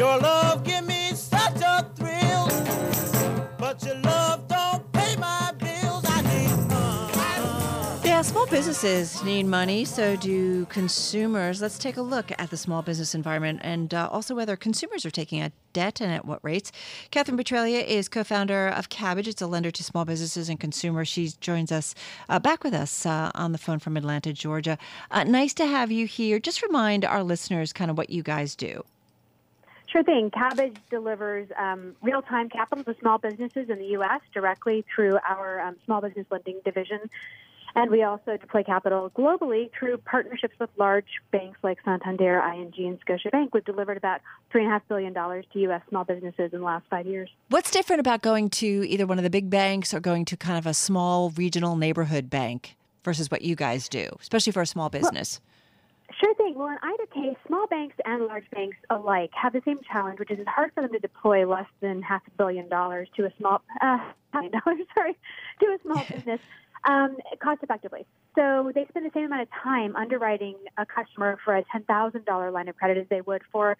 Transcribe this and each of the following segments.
Your love give me such a thrill, but your love don't pay my bills. I need money. Yeah, small businesses need money, so do consumers. Let's take a look at the small business environment and uh, also whether consumers are taking out debt and at what rates. Kathryn Petralia is co founder of Kabbage. It's a lender to small businesses and consumers. She joins us uh, back with us uh, on the phone from Atlanta, Georgia. Uh, nice to have you here. Just remind our listeners kind of what you guys do. Sure thing. Kabbage delivers um, real time capital to small businesses in the U.S. directly through our um, small business lending division. And we also deploy capital globally through partnerships with large banks like Santander, ING, and Scotiabank. We've delivered about $3.5 billion to U.S. small businesses in the last five years. What's different about going to either one of the big banks or going to kind of a small regional neighborhood bank versus what you guys do, especially for a small business? Well, Sure thing. Well, in either case, small banks and large banks alike have the same challenge, which is it's hard for them to deploy less than half a billion dollars to a small uh, billion dollars, sorry, to a small business um, cost effectively. So they spend the same amount of time underwriting a customer for a ten thousand dollar line of credit as they would for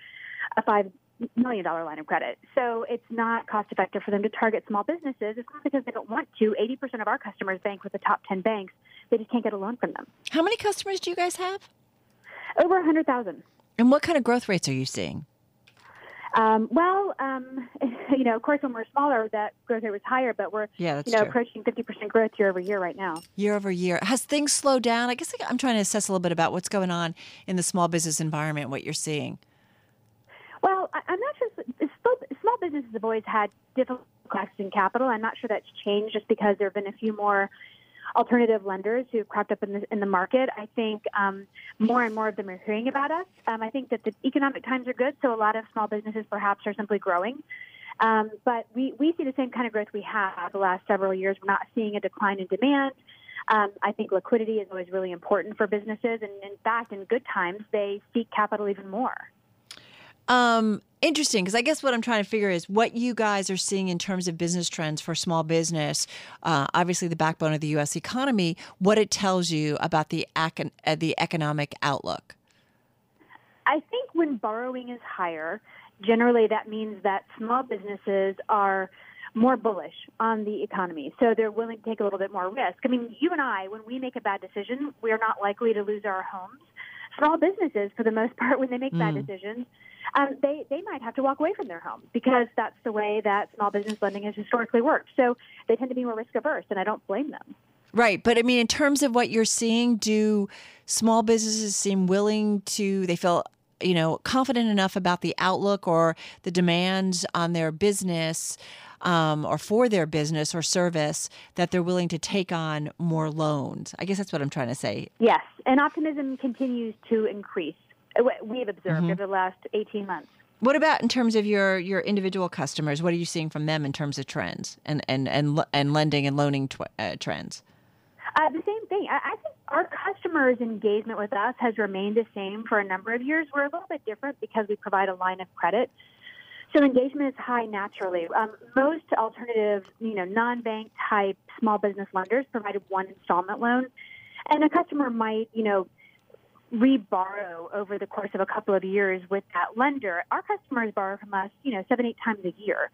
a five million dollar line of credit. So it's not cost effective for them to target small businesses. It's not because they don't want to. Eighty percent of our customers bank with the top ten banks. They just can't get a loan from them. How many customers do you guys have? Over 100,000. And what kind of growth rates are you seeing? Um, well, um, you know, of course, when we're smaller, that growth rate was higher, but we're yeah, you know true. approaching 50% growth year over year right now. Year over year, has things slowed down? I guess I'm trying to assess a little bit about what's going on in the small business environment, what you're seeing. Well, I, I'm not sure. Small, small businesses have always had difficult accessing capital. I'm not sure that's changed just because there have been a few more alternative lenders who've cropped up in the, in the market. I think um, more and more of them are hearing about us. Um, I think that the economic times are good, so a lot of small businesses perhaps are simply growing. Um, but we, we see the same kind of growth we have the last several years. We're not seeing a decline in demand. Um, I think liquidity is always really important for businesses, and in fact, in good times, they seek capital even more. Um, interesting, because I guess what I'm trying to figure is what you guys are seeing in terms of business trends for small business. Uh, obviously, the backbone of the U.S. economy. What it tells you about the uh, the economic outlook. I think when borrowing is higher, generally that means that small businesses are more bullish on the economy. So they're willing to take a little bit more risk. I mean, you and I, when we make a bad decision, we're not likely to lose our homes. Small businesses, for the most part, when they make mm. bad decisions, um, they they might have to walk away from their home because that's the way that small business lending has historically worked. So they tend to be more risk averse, and I don't blame them. Right, but I mean, in terms of what you're seeing, do small businesses seem willing to? They feel you know confident enough about the outlook or the demands on their business. Um, or for their business or service that they're willing to take on more loans. I guess that's what I'm trying to say. Yes, and optimism continues to increase we've observed mm-hmm. over the last 18 months. What about in terms of your your individual customers? What are you seeing from them in terms of trends and and and, and lending and loaning tw- uh, trends? Uh, the same thing. I, I think our customers' engagement with us has remained the same for a number of years. We're a little bit different because we provide a line of credit. So engagement is high naturally. Um, most alternative, you know, non-bank type small business lenders provided one installment loan, and a customer might, you know, reborrow over the course of a couple of years with that lender. Our customers borrow from us, you know, seven, eight times a year.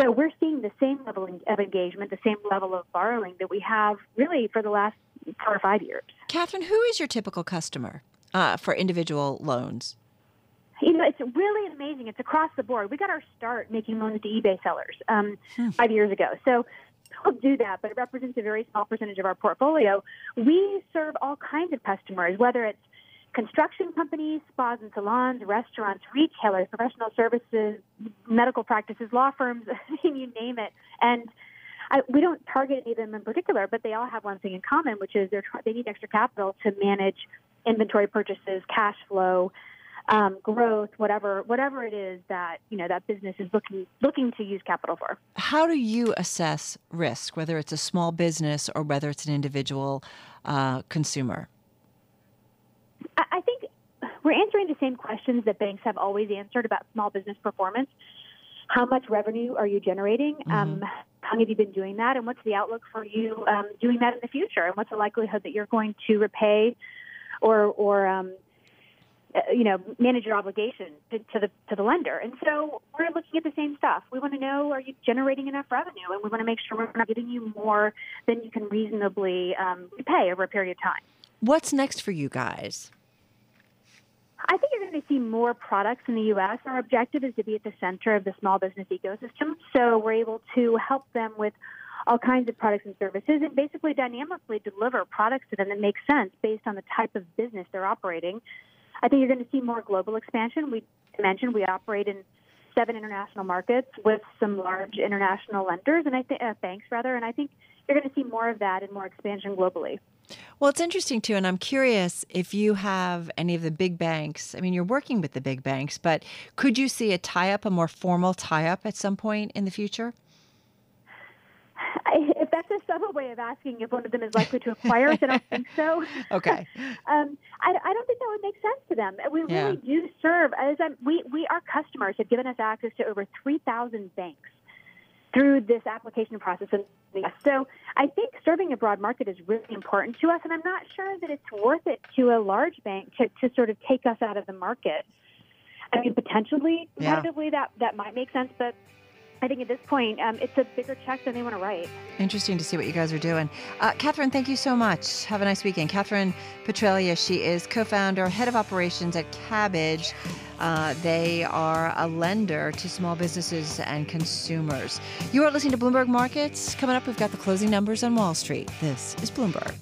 So we're seeing the same level of engagement, the same level of borrowing that we have really for the last four or five years. Kathryn, who is your typical customer uh, for individual loans? You know, it's really amazing. It's across the board. We got our start making loans to eBay sellers um, hmm. five years ago. So we'll do that, but it represents a very small percentage of our portfolio. We serve all kinds of customers, whether it's construction companies, spas and salons, restaurants, retailers, professional services, medical practices, law firms, you name it. And I, we don't target any of them in particular, but they all have one thing in common, which is they're, they need extra capital to manage inventory purchases, cash flow, um, growth, whatever whatever it is that you know that business is looking looking to use capital for. How do you assess risk, whether it's a small business or whether it's an individual uh, consumer? I think we're answering the same questions that banks have always answered about small business performance. How much revenue are you generating? Mm-hmm. Um, how long have you been doing that? And what's the outlook for you um, doing that in the future? And what's the likelihood that you're going to repay or, or um, uh, you know, manage your obligation to, to the to the lender. And so we're looking at the same stuff. We want to know are you generating enough revenue, and we want to make sure we're not giving you more than you can reasonably um, repay over a period of time. What's next for you guys? I think you're going to see more products in the U.S. Our objective is to be at the center of the small business ecosystem, so we're able to help them with all kinds of products and services and basically dynamically deliver products to them that make sense based on the type of business they're operating. I think you're going to see more global expansion. We mentioned we operate in seven international markets with some large international lenders and I think uh, banks rather, and I think you're going to see more of that and more expansion globally. Well, it's interesting too, and I'm curious if you have any of the big banks. I mean, you're working with the big banks, but could you see a tie up, a more formal tie up at some point in the future? I, if subtle way of asking if one of them is likely to acquire us, I don't think so. Okay. um, I, I, don't think that would make sense to them. We yeah. really do serve as I'm, we we our customers have given us access to over three thousand banks through this application process. And so I think serving a broad market is really important to us, and I'm not sure that it's worth it to a large bank to, to sort of take us out of the market. I mean, potentially, competitively, yeah. that, that might make sense, but I think at this point, um, it's a bigger check than they want to write. Interesting to see what you guys are doing. Uh, Kathryn, thank you so much. Have a nice weekend. Kathryn Petralia, she is co founder, head of operations at Kabbage. Uh, they are a lender to small businesses and consumers. You are listening to Bloomberg Markets. Coming up, we've got the closing numbers on Wall Street. This is Bloomberg.